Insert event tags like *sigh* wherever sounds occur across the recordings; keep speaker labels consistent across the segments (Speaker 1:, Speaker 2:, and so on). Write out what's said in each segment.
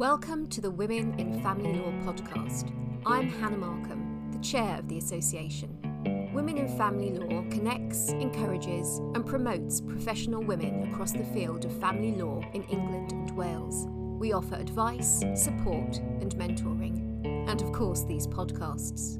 Speaker 1: Welcome to the Women in Family Law podcast. I'm Hannah Markham, the chair of the association. Women in Family Law connects, encourages, and promotes professional women across the field of family law in England and Wales. We offer advice, support, and mentoring, and of course, these podcasts.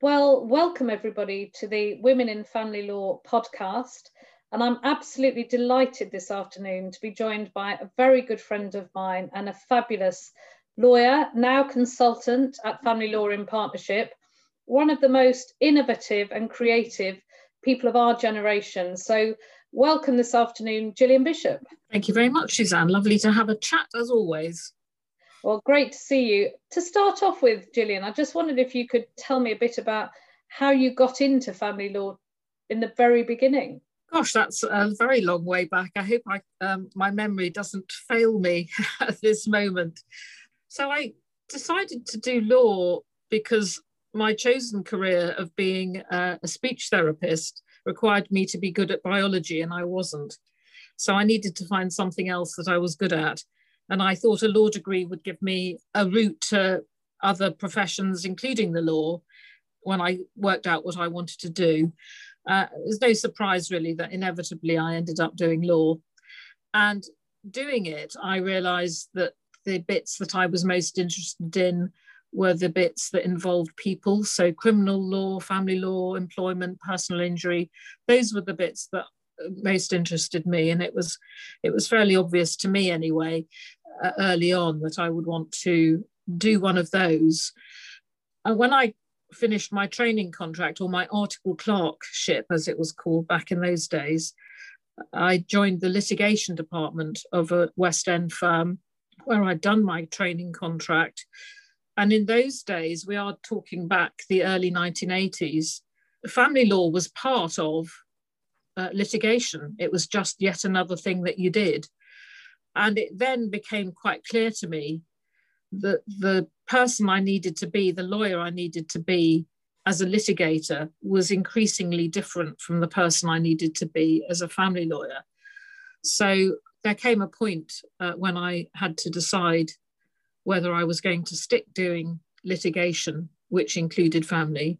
Speaker 2: Well, welcome everybody to the Women in Family Law podcast. And I'm absolutely delighted this afternoon to be joined by a very good friend of mine and a fabulous lawyer, now consultant at Family Law in Partnership, one of the most innovative and creative people of our generation. So, welcome this afternoon, Gillian Bishop.
Speaker 3: Thank you very much, Suzanne. Lovely to have a chat as always.
Speaker 2: Well, great to see you. To start off with, Gillian, I just wondered if you could tell me a bit about how you got into family law in the very beginning.
Speaker 3: Gosh, that's a very long way back. I hope I, um, my memory doesn't fail me *laughs* at this moment. So I decided to do law because my chosen career of being a speech therapist required me to be good at biology, and I wasn't. So I needed to find something else that I was good at. And I thought a law degree would give me a route to other professions, including the law, when I worked out what I wanted to do uh, it was no surprise really that inevitably I ended up doing law. And doing it, I realized that the bits that I was most interested in were the bits that involved people. So, criminal law, family law, employment, personal injury, those were the bits that most interested me. And it was, it was fairly obvious to me anyway, uh, early on, that I would want to do one of those. And when I finished my training contract or my article clerkship, as it was called back in those days, I joined the litigation department of a West End firm where I'd done my training contract. And in those days, we are talking back the early 1980s, family law was part of uh, litigation. It was just yet another thing that you did. And it then became quite clear to me the the person I needed to be, the lawyer I needed to be as a litigator was increasingly different from the person I needed to be as a family lawyer. So there came a point uh, when I had to decide whether I was going to stick doing litigation, which included family,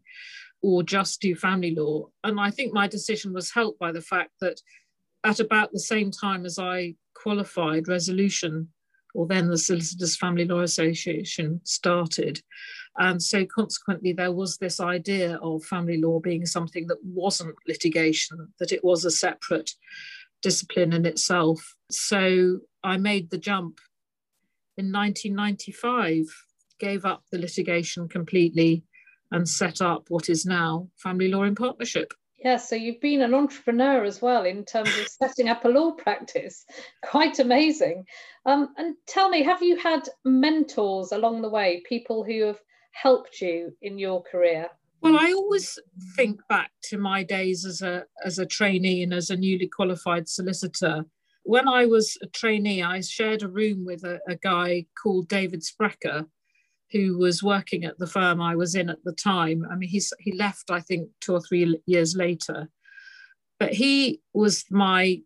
Speaker 3: or just do family law. And I think my decision was helped by the fact that at about the same time as I qualified, resolution or then the Solicitors Family Law Association started. And so consequently, there was this idea of family law being something that wasn't litigation, that it was a separate discipline in itself. So I made the jump in 1995, gave up the litigation completely and set up what is now Family Law in Partnership.
Speaker 2: Yeah, so you've been an entrepreneur as well in terms of setting up a law practice. *laughs* Quite amazing. Um, and tell me, have you had mentors along the way, people who have helped you in your career?
Speaker 3: Well, I always think back to my days as a as a trainee and as a newly qualified solicitor. When I was a trainee, I shared a room with a, a guy called David Sprecher, who was working at the firm I was in at the time. I mean, he's, he left, I think, two or three years later. But he was my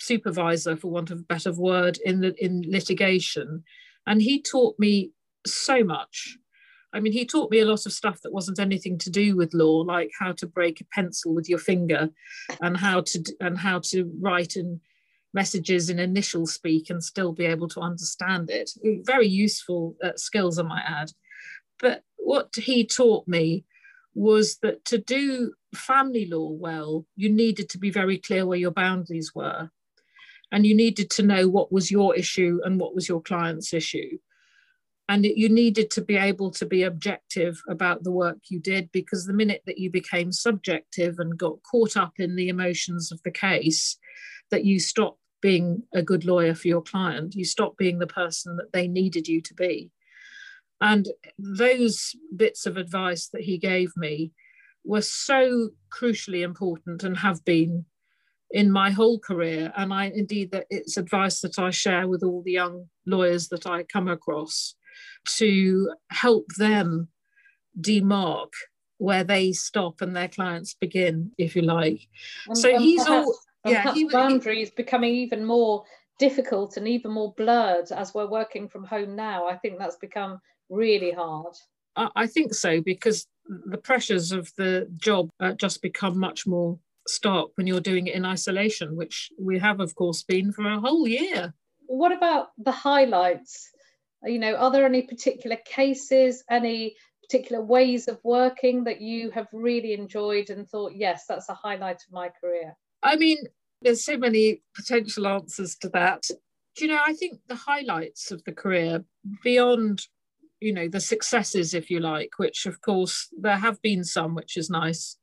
Speaker 3: supervisor, for want of a better word, in, the, in litigation. And he taught me so much. I mean, he taught me a lot of stuff that wasn't anything to do with law, like how to break a pencil with your finger, and how to and how to write in messages in initial speak and still be able to understand it. Very useful uh, skills, I might add. But what he taught me was that to do family law well, you needed to be very clear where your boundaries were. And you needed to know what was your issue and what was your client's issue. And you needed to be able to be objective about the work you did because the minute that you became subjective and got caught up in the emotions of the case, that you stopped being a good lawyer for your client. You stopped being the person that they needed you to be. And those bits of advice that he gave me were so crucially important and have been in my whole career. And I indeed that it's advice that I share with all the young lawyers that I come across to help them demark where they stop and their clients begin, if you like.
Speaker 2: And, so and he's all yeah, he, boundaries becoming even more difficult and even more blurred as we're working from home now. I think that's become really hard.
Speaker 3: I think so because the pressures of the job uh, just become much more stark when you're doing it in isolation, which we have, of course, been for a whole year.
Speaker 2: What about the highlights? You know, are there any particular cases, any particular ways of working that you have really enjoyed and thought, yes, that's a highlight of my career?
Speaker 3: I mean, there's so many potential answers to that. Do you know, I think the highlights of the career, beyond, you know, the successes, if you like, which of course there have been some, which is nice,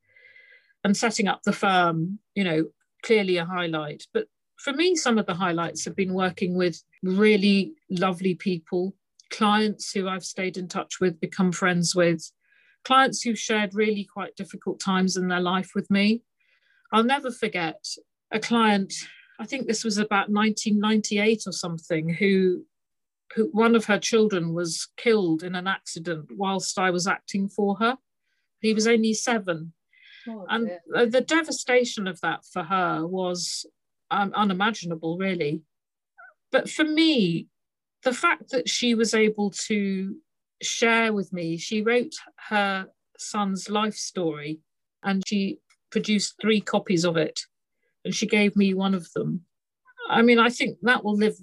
Speaker 3: and setting up the firm, you know, clearly a highlight. But for me, some of the highlights have been working with really lovely people, clients who I've stayed in touch with, become friends with, clients who've shared really quite difficult times in their life with me. I'll never forget a client, I think this was about 1998 or something, who, who one of her children was killed in an accident whilst I was acting for her. He was only seven. Oh, and the devastation of that for her was um, unimaginable, really. But for me, the fact that she was able to share with me, she wrote her son's life story and she produced three copies of it and she gave me one of them. I mean, I think that will live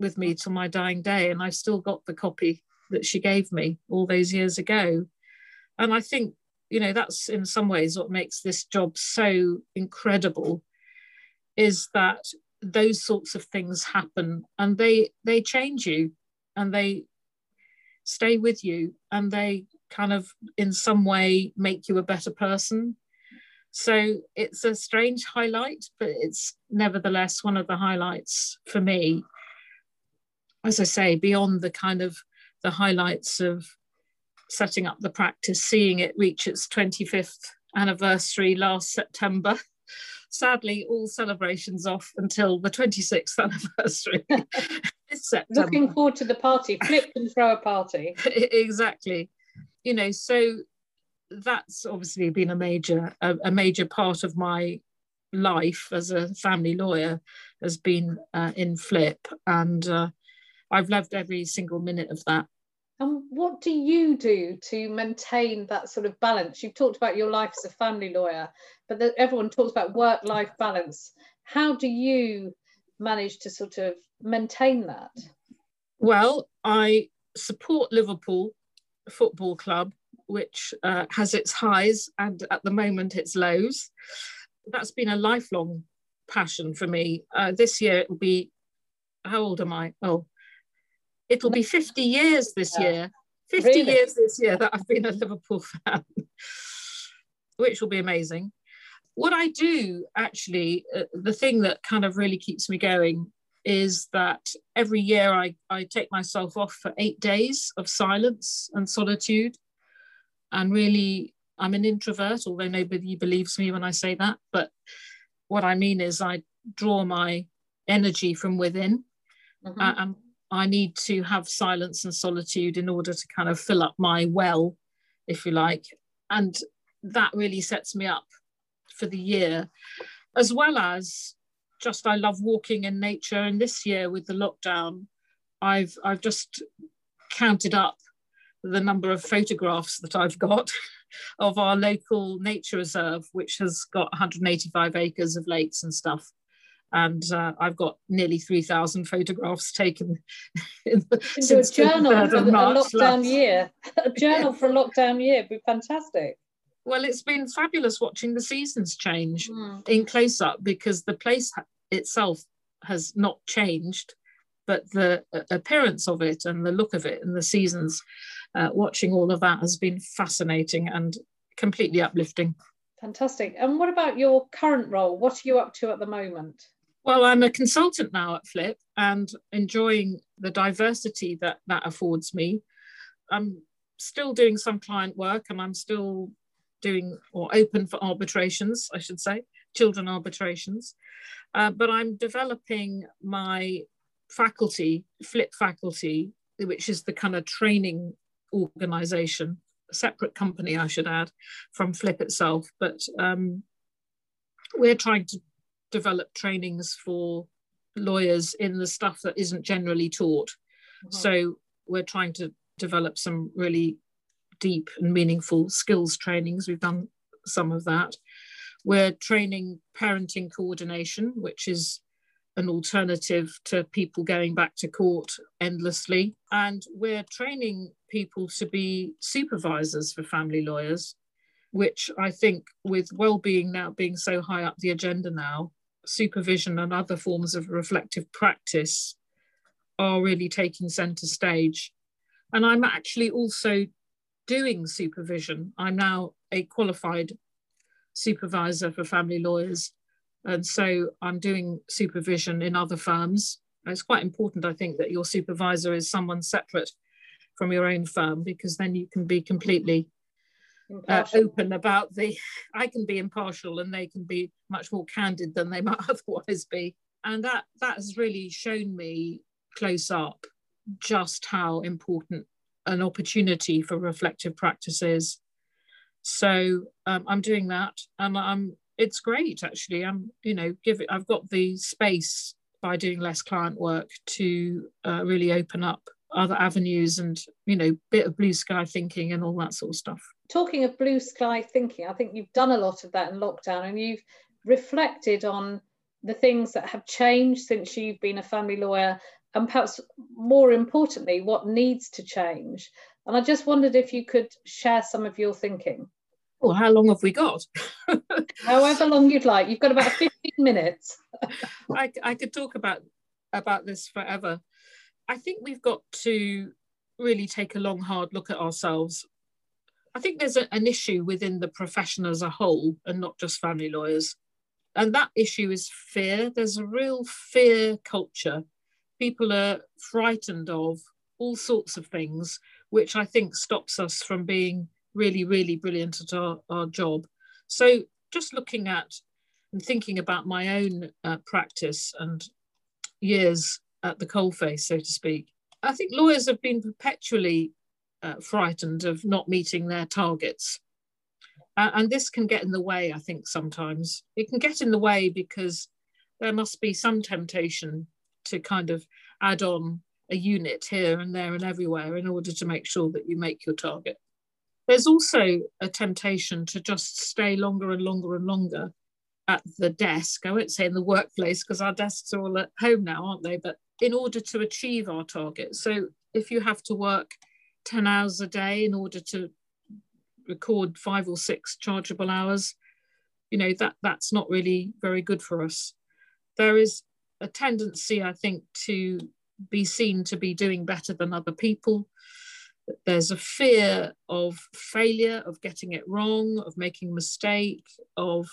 Speaker 3: with me till my dying day, and I've still got the copy that she gave me all those years ago. And I think, you know, that's in some ways what makes this job so incredible is that those sorts of things happen and they they change you and they stay with you and they kind of in some way make you a better person so it's a strange highlight, but it's nevertheless one of the highlights for me. As I say, beyond the kind of the highlights of setting up the practice, seeing it reach its 25th anniversary last September. *laughs* Sadly, all celebrations off until the 26th *laughs* anniversary. *laughs*
Speaker 2: Looking forward to the party, flip and throw a party.
Speaker 3: exactly. You know, so that's obviously been a major a, a, major part of my life as a family lawyer has been uh, in flip. And uh, i've loved every single minute of that.
Speaker 2: And what do you do to maintain that sort of balance? You've talked about your life as a family lawyer but the, everyone talks about work life balance. How do you manage to sort of maintain that?
Speaker 3: Well i support liverpool football club which uh, has its highs and at the moment its lows. That's been a lifelong passion for me. Uh, this year it will be, how old am I? Oh, it'll be 50 years this yeah. year. 50 really? years this year that I've been a Liverpool *laughs* fan, which will be amazing. What I do actually, uh, the thing that kind of really keeps me going is that every year I, I take myself off for eight days of silence and solitude and really i'm an introvert although nobody believes me when i say that but what i mean is i draw my energy from within. Mm-hmm. uh, and i need to have silence and solitude in order to kind of fill up my well if you like. And that really sets me up for the year as well as just i love walking in nature. And this year with the lockdown i've i've just counted up the number of photographs that I've got *laughs* of our local nature reserve, which has got 185 acres of lakes and stuff. And uh, I've got nearly 3,000 photographs taken *laughs*
Speaker 2: in the, since a journal for a lockdown last. *laughs* year. A journal for a lockdown year would be fantastic.
Speaker 3: Well, it's been fabulous watching the seasons change mm. in close up because the place itself has not changed, but the uh, appearance of it and the look of it and the seasons uh, watching all of that has been fascinating and completely uplifting.
Speaker 2: Fantastic. And what about your current role? What are you up to at the moment?
Speaker 3: Well, I'm a consultant now at Flip and enjoying the diversity that that affords me. I'm still doing some client work and I'm still doing or open for arbitrations, I should say, children arbitrations. Uh, but I'm developing my faculty, Flip faculty, which is the kind of training organization, a separate company, I should add, from Flip itself. But um, we're trying to develop trainings for lawyers in the stuff that isn't generally taught. Mm-hmm. So we're trying to develop some really deep and meaningful skills trainings. We've done some of that. We're training parenting coordination, which is an alternative to people going back to court endlessly. And we're training people to be supervisors for family lawyers, which I think, with well-being now being so high up the agenda now, supervision and other forms of reflective practice are really taking center stage. And I'm actually also doing supervision. I'm now a qualified supervisor for family lawyers. And so I'm doing supervision in other firms. it's quite important, I think, that your supervisor is someone separate from your own firm because then you can be completely uh, open about the. *laughs* I can be impartial and they can be much more candid than they *laughs* might otherwise be. And that, that has really shown me close up just how important an opportunity for reflective practice is. So um, I'm doing that, and I'm. It's great actually. I'm, you know, give it. I've got the space by doing less client work to uh, really open up other avenues and you know bit of blue sky thinking and all that sort of stuff
Speaker 2: talking of blue sky thinking i think you've done a lot of that in lockdown and you've reflected on the things that have changed since you've been a family lawyer and perhaps more importantly, what needs to change. And I just wondered if you could share some of your thinking.
Speaker 3: Well, how long have we got? *laughs*
Speaker 2: However long you'd like. You've got about 15 minutes.
Speaker 3: I, I could talk about about this forever. I think we've got to really take a long, hard look at ourselves. I think there's a, an issue within the profession as a whole, and not just family lawyers. And that issue is fear. There's a real fear culture people are frightened of all sorts of things, which I think stops us from being really, really brilliant at our, our job. So just looking at and thinking about my own uh, practice and years at the coalface, so to speak, I think lawyers have been perpetually uh, frightened of not meeting their targets. Uh, and this can get in the way, I think, sometimes. It can get in the way because there must be some temptation to kind of add on a unit here and there and everywhere in order to make sure that you make your target. There's also a temptation to just stay longer and longer and longer at the desk. I won't say in the workplace because our desks are all at home now, aren't they? But in order to achieve our target. So if you have to work 10 hours a day in order to record five or six chargeable hours, you know, that that's not really very good for us. There is a tendency, I think, to be seen to be doing better than other people. There's a fear of failure, of getting it wrong, of making a mistake, of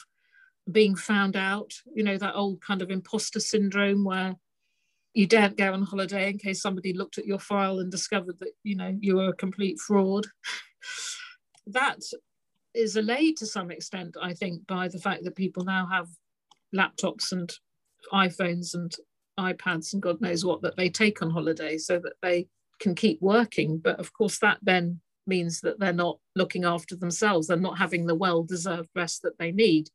Speaker 3: being found out. You know, that old kind of imposter syndrome where you daren't go on holiday in case somebody looked at your file and discovered that, you know, you were a complete fraud. *laughs* that is allayed to some extent, I think, by the fact that people now have laptops and iPhones and iPads and God knows what that they take on holiday so that they can keep working. But of course, that then means that they're not looking after themselves, they're not having the well deserved rest that they need.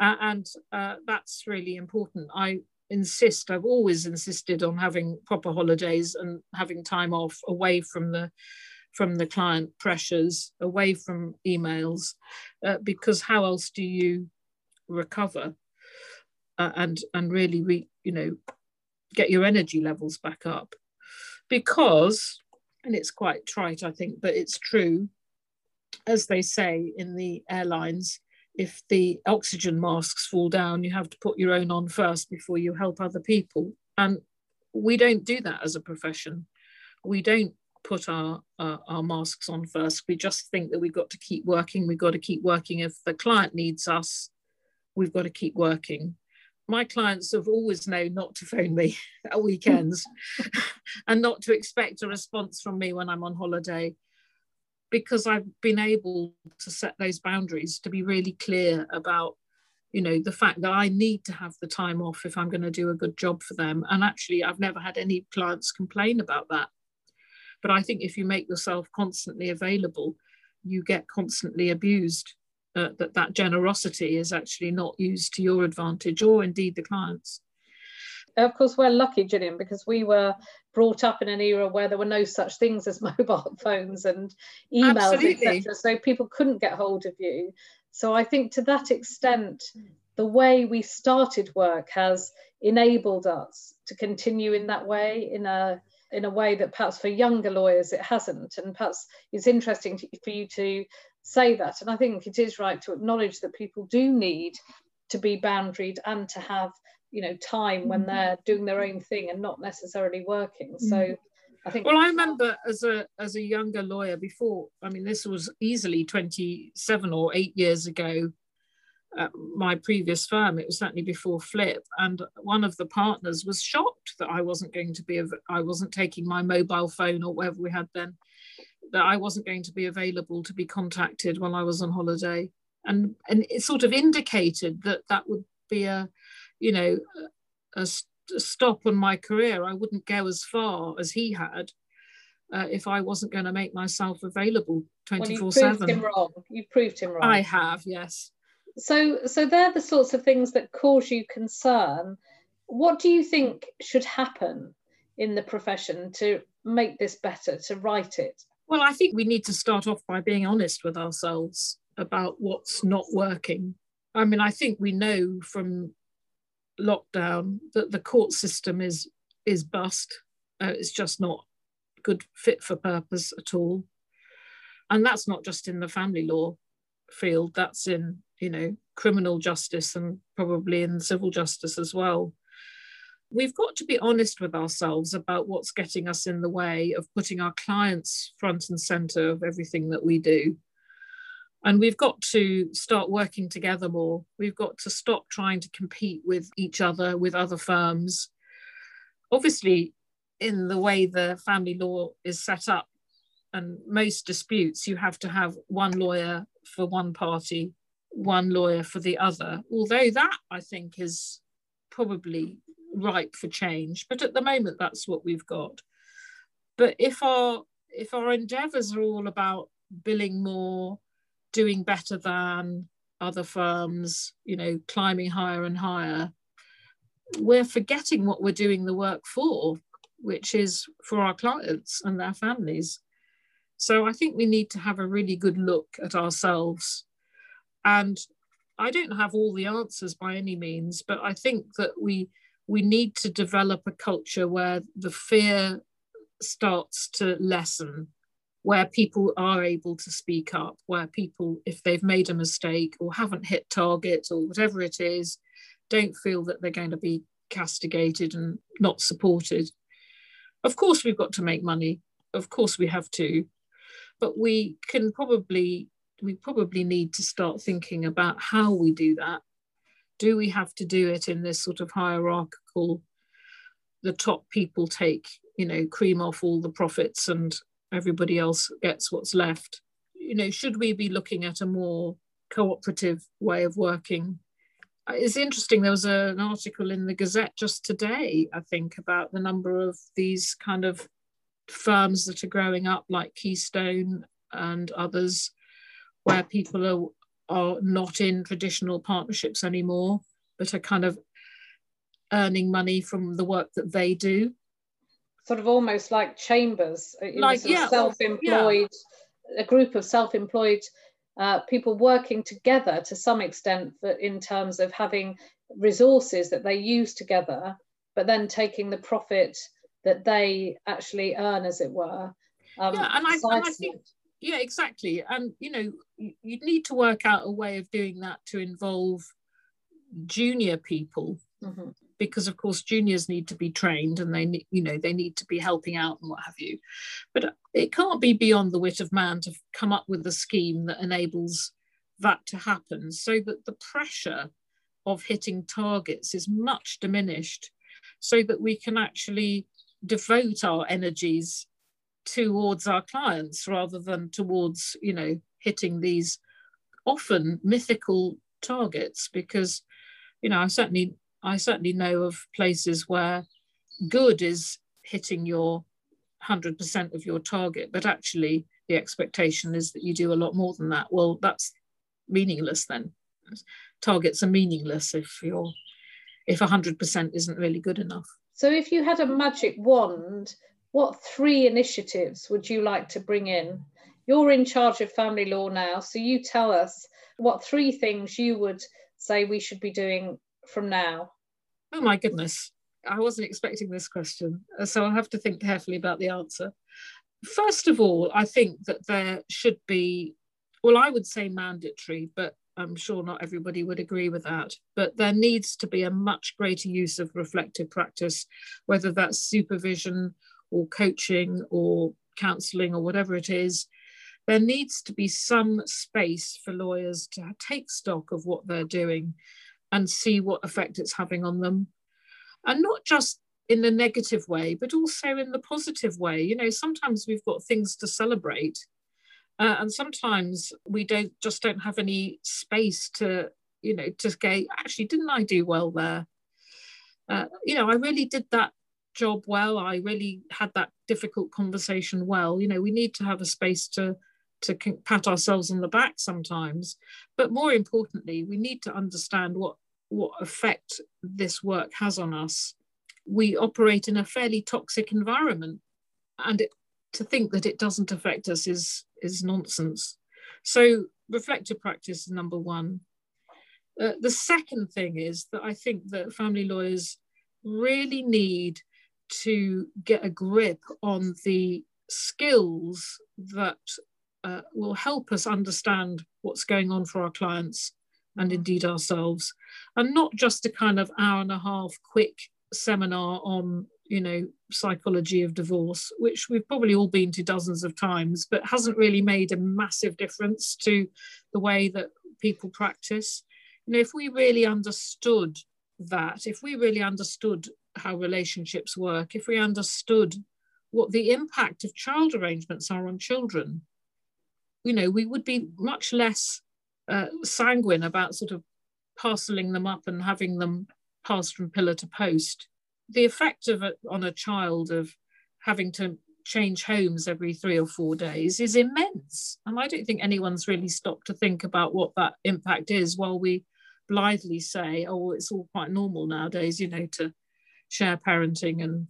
Speaker 3: Uh, and uh, that's really important. I insist, I've always insisted on having proper holidays and having time off away from the from the client pressures away from emails uh, because how else do you recover uh, and and really re, you know get your energy levels back up because and it's quite trite i think but it's true as they say in the airlines if the oxygen masks fall down you have to put your own on first before you help other people. And we don't do that as a profession. We don't put our uh, our masks on first. We just think that we've got to keep working. We've got to keep working. If the client needs us we've got to keep working my clients have always known not to phone me *laughs* at weekends *laughs* and not to expect a response from me when I'm on holiday because I've been able to set those boundaries to be really clear about you know the fact that I need to have the time off if I'm going to do a good job for them. And actually I've never had any clients complain about that. But I think if you make yourself constantly available you get constantly abused uh, that that generosity is actually not used to your advantage or indeed the clients.
Speaker 2: Of course, we're lucky, Gillian, because we were brought up in an era where there were no such things as *laughs* mobile phones and emails, etc. So people couldn't get hold of you. So I think to that extent, the way we started work has enabled us to continue in that way in a in a way that perhaps for younger lawyers it hasn't and perhaps it's interesting to, for you to say that. And i think it is right to acknowledge that people do need to be boundaried and to have you know time when mm-hmm. they're doing their own thing and not necessarily working. So mm-hmm. I think
Speaker 3: well I remember as a as a younger lawyer before I mean this was easily 27 or 8 years ago at my previous firm, it was certainly before Flip, and one of the partners was shocked that I wasn't going to be, I wasn't taking my mobile phone or whatever we had then, that I wasn't going to be available to be contacted while I was on holiday, and and it sort of indicated that that would be a, you know, a, a stop on my career. I wouldn't go as far as he had. Uh, if I wasn't going to make myself available 24 well, 7.
Speaker 2: Him wrong. You proved him wrong.
Speaker 3: I have, yes
Speaker 2: so so they're the sorts of things that cause you concern what do you think should happen in the profession to make this better to write it
Speaker 3: well i think we need to start off by being honest with ourselves about what's not working. I mean i think we know from lockdown that the court system is is bust. Uh, it's just not good fit for purpose at all. And that's not just in the family law field that's in you know criminal justice and probably in civil justice as well we've got to be honest with ourselves about what's getting us in the way of putting our clients front and center of everything that we do. And we've got to start working together more. We've got to stop trying to compete with each other with other firms. Obviously in the way the family law is set up and most disputes you have to have one lawyer for one party, one lawyer for the other. Although that I think is probably ripe for change, but at the moment that's what we've got. But if our if our endeavours are all about billing more, doing better than other firms, you know, climbing higher and higher, we're forgetting what we're doing the work for, which is for our clients and their families. So I think we need to have a really good look at ourselves. And I don't have all the answers by any means, but I think that we we need to develop a culture where the fear starts to lessen, where people are able to speak up, where people, if they've made a mistake or haven't hit target or whatever it is, don't feel that they're going to be castigated and not supported. Of course, we've got to make money. Of course, we have to but we can probably we probably need to start thinking about how we do that do we have to do it in this sort of hierarchical the top people take you know cream off all the profits and everybody else gets what's left? You know should we be looking at a more cooperative way of working? It's interesting there was a, an article in the gazette just today i think about the number of these kind of firms that are growing up like Keystone and others where people are, not in traditional partnerships anymore, but are kind of earning money from the work that they do.
Speaker 2: Sort of almost like chambers, like yeah, self-employed, yeah. a group of self-employed uh, people working together to some extent that in terms of having resources that they use together, but then taking the profit that they actually earn, as it were.
Speaker 3: Um, yeah, and I, and I think, yeah, exactly. And you know, you, need to work out a way of doing that to involve junior people. Mm-hmm. Because of course juniors need to be trained and they you know they need to be helping out and what have you, but it can't be beyond the wit of man to come up with a scheme that enables that to happen so that the pressure of hitting targets is much diminished so that we can actually devote our energies towards our clients rather than towards you know hitting these often mythical targets because you know i certainly i certainly know of places where good is hitting your 100% of your target but actually the expectation is that you do a lot more than that well that's meaningless then targets are meaningless if you're if 100% isn't really good enough.
Speaker 2: So, if you had a magic wand, what three initiatives would you like to bring in? You're in charge of family law now, so you tell us what three things you would say we should be doing from now.
Speaker 3: Oh my goodness, I wasn't expecting this question, uh, so I'll have to think carefully about the answer. First of all, I think that there should be, well, I would say mandatory, but I'm sure not everybody would agree with that. But there needs to be a much greater use of reflective practice, whether that's supervision or coaching or counselling or whatever it is. There needs to be some space for lawyers to take stock of what they're doing and see what effect it's having on them. And not just in the negative way, but also in the positive way. You know, sometimes we've got things to celebrate. Uh, and sometimes we don't just don't have any space to, you know, to go, actually, didn't I do well there? Uh, you know, I really did that job well. I really had that difficult conversation well. You know, we need to have a space to to pat ourselves on the back sometimes, but more importantly, we need to understand what what effect this work has on us. We operate in a fairly toxic environment, and it, to think that it doesn't affect us is is nonsense. So reflective practice is number one. Uh, the second thing is that I think that family lawyers really need to get a grip on the skills that uh, will help us understand what's going on for our clients and indeed ourselves, and not just a kind of hour and a half quick seminar on you know psychology of divorce which we've probably all been to dozens of times but hasn't really made a massive difference to the way that people practice. You know if we really understood that if we really understood how relationships work if we understood what the impact of child arrangements are on children you know, we would be much less uh, sanguine about sort of parceling them up and having them passed from pillar to post. The effect of it on a child of having to change homes every three or four days is immense. And I don't think anyone's really stopped to think about what that impact is while we blithely say, oh, it's all quite normal nowadays, you know, to share parenting and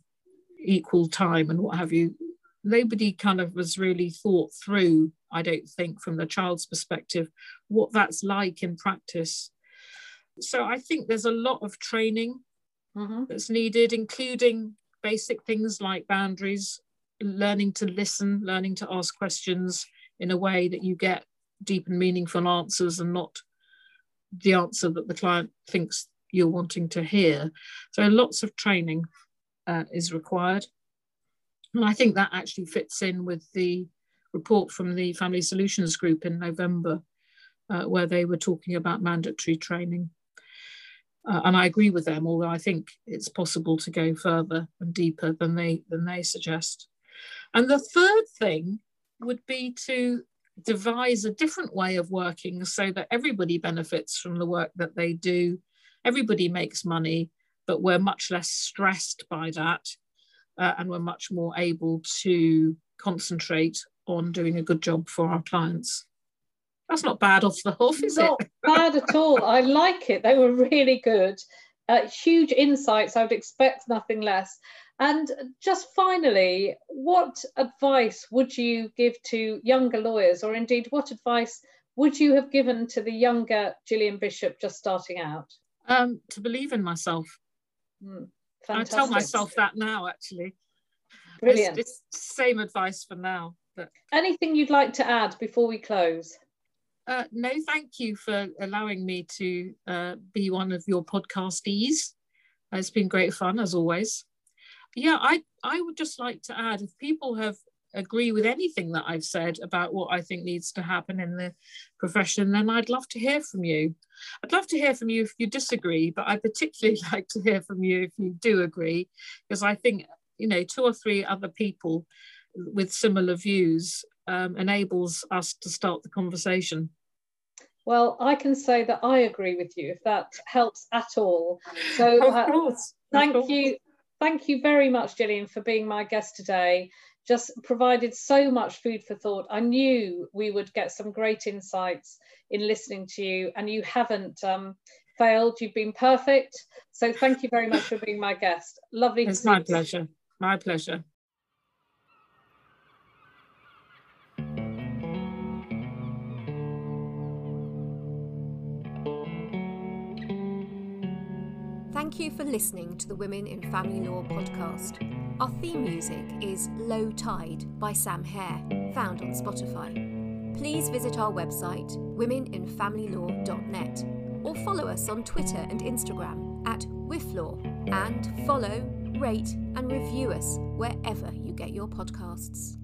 Speaker 3: equal time and what have you. Nobody kind of was really thought through I don't think, from the child's perspective, what that's like in practice. So I think there's a lot of training mm-hmm. that's needed, including basic things like boundaries, learning to listen, learning to ask questions in a way that you get deep and meaningful answers and not the answer that the client thinks you're wanting to hear. So lots of training uh, is required. And I think that actually fits in with the report from the Family Solutions Group in November, uh, where they were talking about mandatory training. Uh, and I agree with them, although I think it's possible to go further and deeper than they than they suggest. And the third thing would be to devise a different way of working so that everybody benefits from the work that they do. Everybody makes money, but we're much less stressed by that, uh, and we're much more able to concentrate on doing a good job for our clients. That's not bad off the hoof, is
Speaker 2: not
Speaker 3: it?
Speaker 2: bad at all. I like it. They were really good. Uh, huge insights. I would expect nothing less. And just finally, what advice would you give to younger lawyers, or indeed, what advice would you have given to the younger Gillian Bishop just starting out?
Speaker 3: Um, to believe in myself. Mm, I tell myself that now, actually.
Speaker 2: Brilliant.
Speaker 3: It's, it's same advice for now. But
Speaker 2: anything you'd like to add before we close?
Speaker 3: Uh, no, thank you for allowing me to uh, be one of your podcastees. It's been great fun as always. Yeah, I I would just like to add if people have agree with anything that I've said about what I think needs to happen in the profession, then I'd love to hear from you. I'd love to hear from you if you disagree, but I particularly *laughs* like to hear from you if you do agree, because I think you know two or three other people with similar views um, enables us to start the conversation.
Speaker 2: Well, I can say that I agree with you if that helps at all. So,
Speaker 3: of uh,
Speaker 2: thank you, thank you very much, Gillian, for being my guest today. Just provided so much food for thought. I knew we would get some great insights in listening to you, and you haven't um, failed. You've been perfect. So thank you very much for being my guest. Lovely.
Speaker 3: It's my pleasure. My pleasure.
Speaker 1: Thank you for listening to the Women in Family Law podcast. Our theme music is Low Tide by Sam Hare, found on Spotify. Please visit our website, womeninfamilylaw.net, or follow us on Twitter and Instagram at WIFLaw, and follow, rate, and review us wherever you get your podcasts.